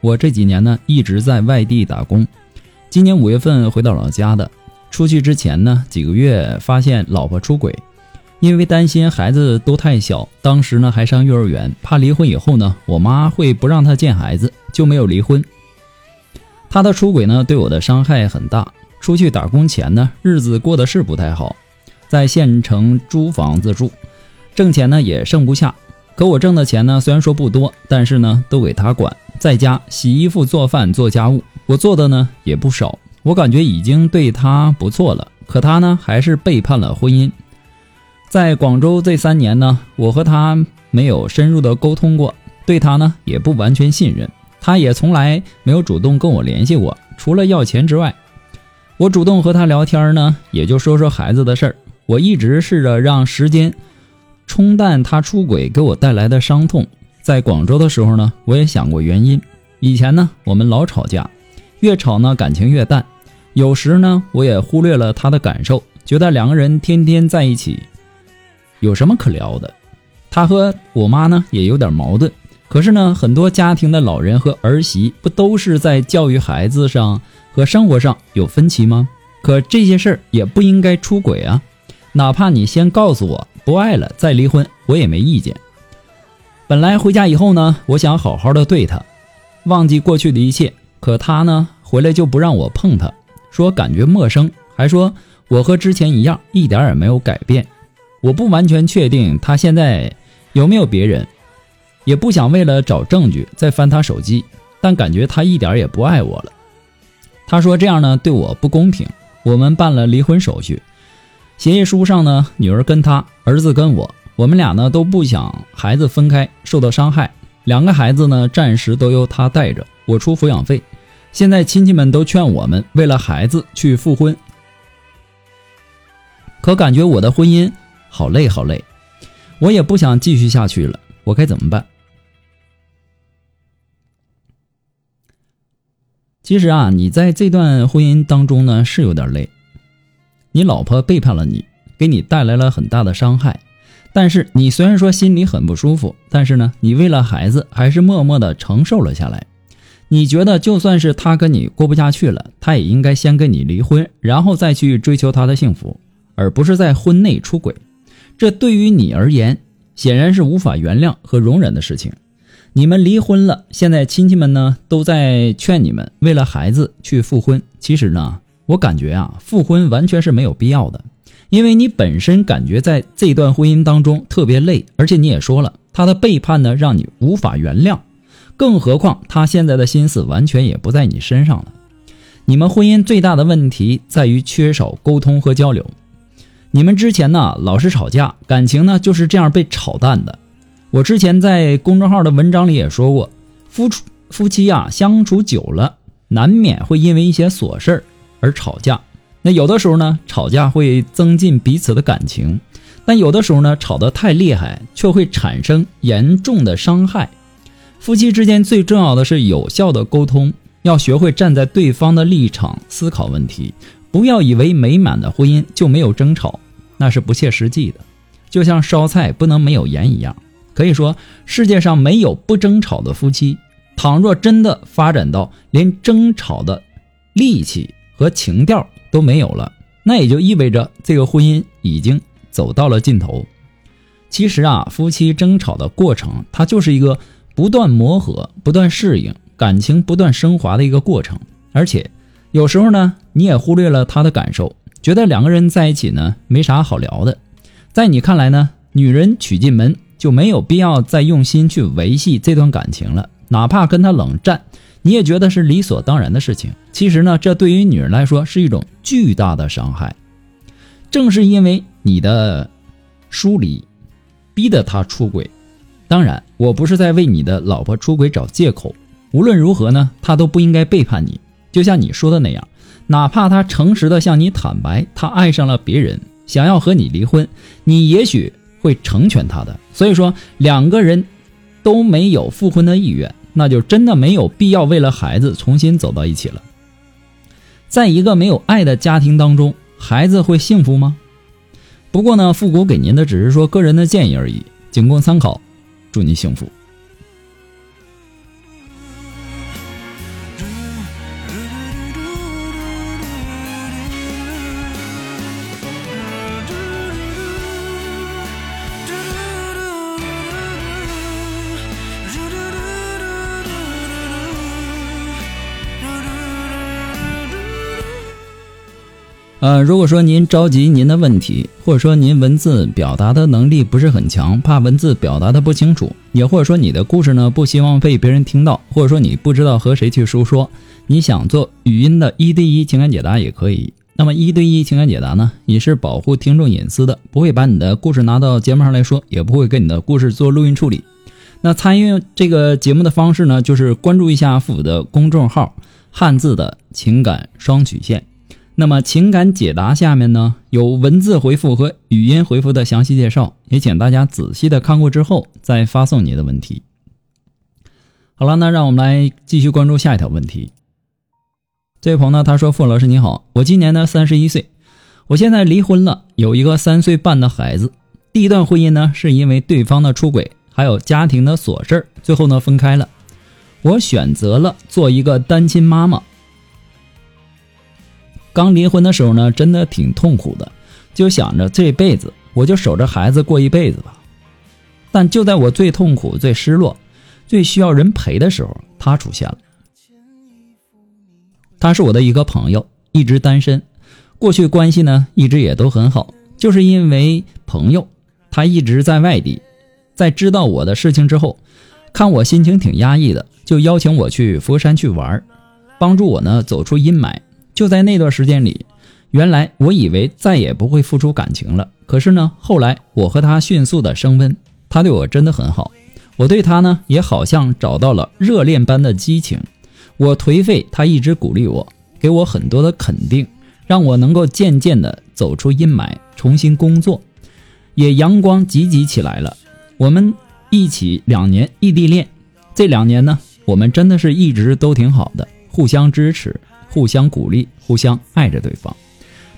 我这几年呢一直在外地打工，今年五月份回到老家的。出去之前呢几个月发现老婆出轨，因为担心孩子都太小，当时呢还上幼儿园，怕离婚以后呢我妈会不让他见孩子，就没有离婚。他的出轨呢对我的伤害很大。出去打工前呢日子过得是不太好，在县城租房子住，挣钱呢也剩不下。可我挣的钱呢虽然说不多，但是呢都给他管。在家洗衣服、做饭、做家务，我做的呢也不少，我感觉已经对他不错了。可他呢还是背叛了婚姻。在广州这三年呢，我和他没有深入的沟通过，对他呢也不完全信任，他也从来没有主动跟我联系过，除了要钱之外，我主动和他聊天呢，也就说说孩子的事儿。我一直试着让时间冲淡他出轨给我带来的伤痛。在广州的时候呢，我也想过原因。以前呢，我们老吵架，越吵呢感情越淡。有时呢，我也忽略了他的感受，觉得两个人天天在一起，有什么可聊的？他和我妈呢也有点矛盾。可是呢，很多家庭的老人和儿媳不都是在教育孩子上和生活上有分歧吗？可这些事儿也不应该出轨啊！哪怕你先告诉我不爱了再离婚，我也没意见。本来回家以后呢，我想好好的对他，忘记过去的一切。可他呢，回来就不让我碰他，说感觉陌生，还说我和之前一样，一点也没有改变。我不完全确定他现在有没有别人，也不想为了找证据再翻他手机，但感觉他一点也不爱我了。他说这样呢对我不公平。我们办了离婚手续，协议书上呢，女儿跟他，儿子跟我。我们俩呢都不想孩子分开受到伤害，两个孩子呢暂时都由他带着，我出抚养费。现在亲戚们都劝我们为了孩子去复婚，可感觉我的婚姻好累好累，我也不想继续下去了，我该怎么办？其实啊，你在这段婚姻当中呢是有点累，你老婆背叛了你，给你带来了很大的伤害。但是你虽然说心里很不舒服，但是呢，你为了孩子还是默默的承受了下来。你觉得就算是他跟你过不下去了，他也应该先跟你离婚，然后再去追求他的幸福，而不是在婚内出轨。这对于你而言，显然是无法原谅和容忍的事情。你们离婚了，现在亲戚们呢都在劝你们为了孩子去复婚。其实呢，我感觉啊，复婚完全是没有必要的。因为你本身感觉在这段婚姻当中特别累，而且你也说了他的背叛呢，让你无法原谅，更何况他现在的心思完全也不在你身上了。你们婚姻最大的问题在于缺少沟通和交流，你们之前呢老是吵架，感情呢就是这样被炒淡的。我之前在公众号的文章里也说过，夫夫妻啊相处久了，难免会因为一些琐事儿而吵架。那有的时候呢，吵架会增进彼此的感情，但有的时候呢，吵得太厉害，却会产生严重的伤害。夫妻之间最重要的是有效的沟通，要学会站在对方的立场思考问题，不要以为美满的婚姻就没有争吵，那是不切实际的。就像烧菜不能没有盐一样，可以说世界上没有不争吵的夫妻。倘若真的发展到连争吵的力气和情调，都没有了，那也就意味着这个婚姻已经走到了尽头。其实啊，夫妻争吵的过程，它就是一个不断磨合、不断适应、感情不断升华的一个过程。而且，有时候呢，你也忽略了他的感受，觉得两个人在一起呢，没啥好聊的。在你看来呢，女人娶进门就没有必要再用心去维系这段感情了，哪怕跟他冷战，你也觉得是理所当然的事情。其实呢，这对于女人来说是一种巨大的伤害。正是因为你的疏离。逼得他出轨，当然，我不是在为你的老婆出轨找借口。无论如何呢，他都不应该背叛你。就像你说的那样，哪怕他诚实的向你坦白，他爱上了别人，想要和你离婚，你也许会成全他的。所以说，两个人都没有复婚的意愿，那就真的没有必要为了孩子重新走到一起了。在一个没有爱的家庭当中，孩子会幸福吗？不过呢，复古给您的只是说个人的建议而已，仅供参考。祝您幸福。呃，如果说您着急您的问题，或者说您文字表达的能力不是很强，怕文字表达的不清楚，也或者说你的故事呢不希望被别人听到，或者说你不知道和谁去说说，你想做语音的一对一情感解答也可以。那么一对一情感解答呢，也是保护听众隐私的，不会把你的故事拿到节目上来说，也不会给你的故事做录音处理。那参与这个节目的方式呢，就是关注一下父母的公众号“汉字的情感双曲线”。那么情感解答下面呢有文字回复和语音回复的详细介绍，也请大家仔细的看过之后再发送你的问题。好了，那让我们来继续关注下一条问题。这位朋友呢他说：“傅老师你好，我今年呢三十一岁，我现在离婚了，有一个三岁半的孩子。第一段婚姻呢是因为对方的出轨，还有家庭的琐事最后呢分开了。我选择了做一个单亲妈妈。”刚离婚的时候呢，真的挺痛苦的，就想着这辈子我就守着孩子过一辈子吧。但就在我最痛苦、最失落、最需要人陪的时候，他出现了。他是我的一个朋友，一直单身，过去关系呢一直也都很好。就是因为朋友，他一直在外地，在知道我的事情之后，看我心情挺压抑的，就邀请我去佛山去玩，帮助我呢走出阴霾。就在那段时间里，原来我以为再也不会付出感情了。可是呢，后来我和他迅速的升温，他对我真的很好，我对他呢也好像找到了热恋般的激情。我颓废，他一直鼓励我，给我很多的肯定，让我能够渐渐的走出阴霾，重新工作，也阳光积极起来了。我们一起两年异地恋，这两年呢，我们真的是一直都挺好的，互相支持。互相鼓励，互相爱着对方，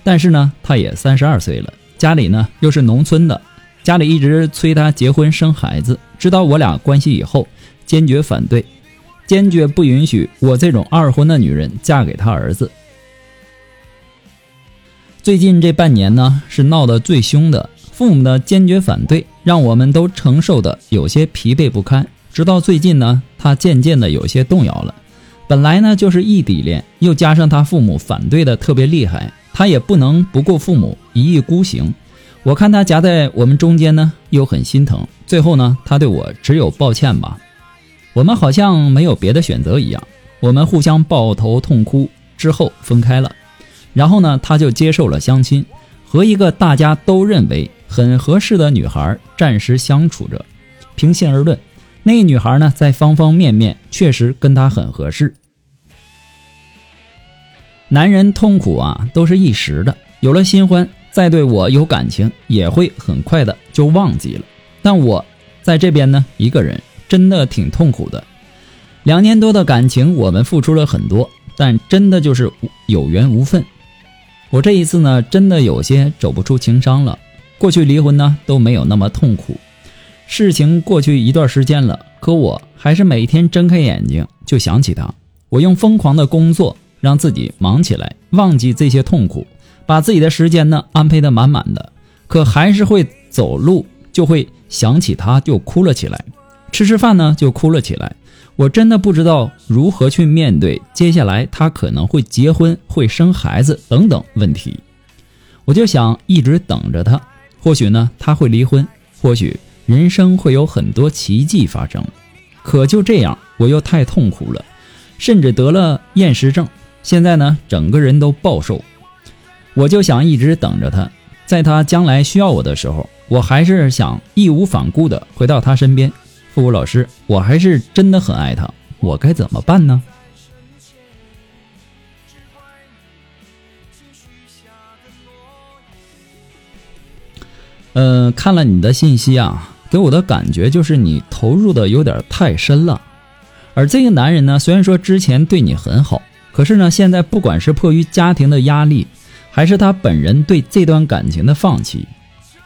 但是呢，他也三十二岁了，家里呢又是农村的，家里一直催他结婚生孩子。知道我俩关系以后，坚决反对，坚决不允许我这种二婚的女人嫁给他儿子。最近这半年呢，是闹得最凶的，父母的坚决反对，让我们都承受的有些疲惫不堪。直到最近呢，他渐渐的有些动摇了。本来呢就是异地恋，又加上他父母反对的特别厉害，他也不能不顾父母一意孤行。我看他夹在我们中间呢，又很心疼。最后呢，他对我只有抱歉吧。我们好像没有别的选择一样，我们互相抱头痛哭之后分开了。然后呢，他就接受了相亲，和一个大家都认为很合适的女孩暂时相处着。平心而论，那女孩呢，在方方面面确实跟他很合适。男人痛苦啊，都是一时的。有了新欢，再对我有感情，也会很快的就忘记了。但我在这边呢，一个人真的挺痛苦的。两年多的感情，我们付出了很多，但真的就是有缘无分。我这一次呢，真的有些走不出情伤了。过去离婚呢，都没有那么痛苦。事情过去一段时间了，可我还是每天睁开眼睛就想起他。我用疯狂的工作。让自己忙起来，忘记这些痛苦，把自己的时间呢安排的满满的，可还是会走路就会想起他就哭了起来，吃吃饭呢就哭了起来。我真的不知道如何去面对接下来他可能会结婚、会生孩子等等问题。我就想一直等着他，或许呢他会离婚，或许人生会有很多奇迹发生。可就这样，我又太痛苦了，甚至得了厌食症。现在呢，整个人都暴瘦。我就想一直等着他，在他将来需要我的时候，我还是想义无反顾的回到他身边。复古老师，我还是真的很爱他，我该怎么办呢？嗯，看了你的信息啊，给我的感觉就是你投入的有点太深了。而这个男人呢，虽然说之前对你很好，可是呢，现在不管是迫于家庭的压力，还是他本人对这段感情的放弃，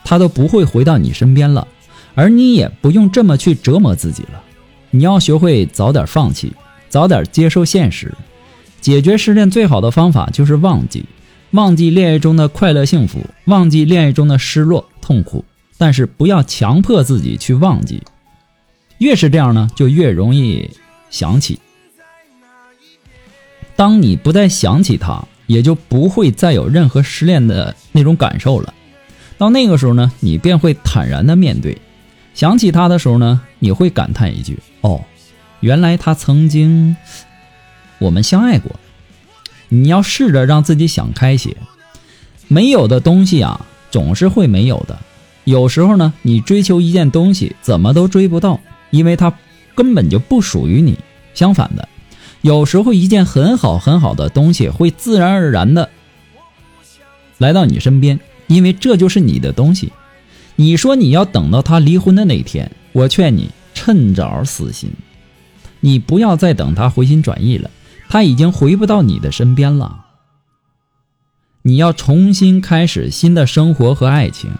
他都不会回到你身边了。而你也不用这么去折磨自己了，你要学会早点放弃，早点接受现实。解决失恋最好的方法就是忘记，忘记恋爱中的快乐幸福，忘记恋爱中的失落痛苦。但是不要强迫自己去忘记，越是这样呢，就越容易想起。当你不再想起他，也就不会再有任何失恋的那种感受了。到那个时候呢，你便会坦然的面对。想起他的时候呢，你会感叹一句：“哦，原来他曾经我们相爱过。”你要试着让自己想开些，没有的东西啊，总是会没有的。有时候呢，你追求一件东西，怎么都追不到，因为它根本就不属于你。相反的，有时候一件很好很好的东西，会自然而然的来到你身边，因为这就是你的东西。你说你要等到他离婚的那天，我劝你趁早死心。你不要再等他回心转意了，他已经回不到你的身边了。你要重新开始新的生活和爱情，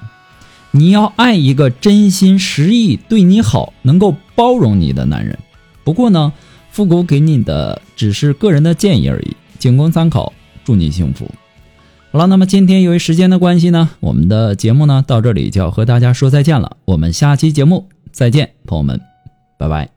你要爱一个真心实意对你好、能够包容你的男人。不过呢，复古给你的只是个人的建议而已，仅供参考。祝你幸福。好了，那么今天由于时间的关系呢，我们的节目呢到这里就要和大家说再见了。我们下期节目再见，朋友们，拜拜。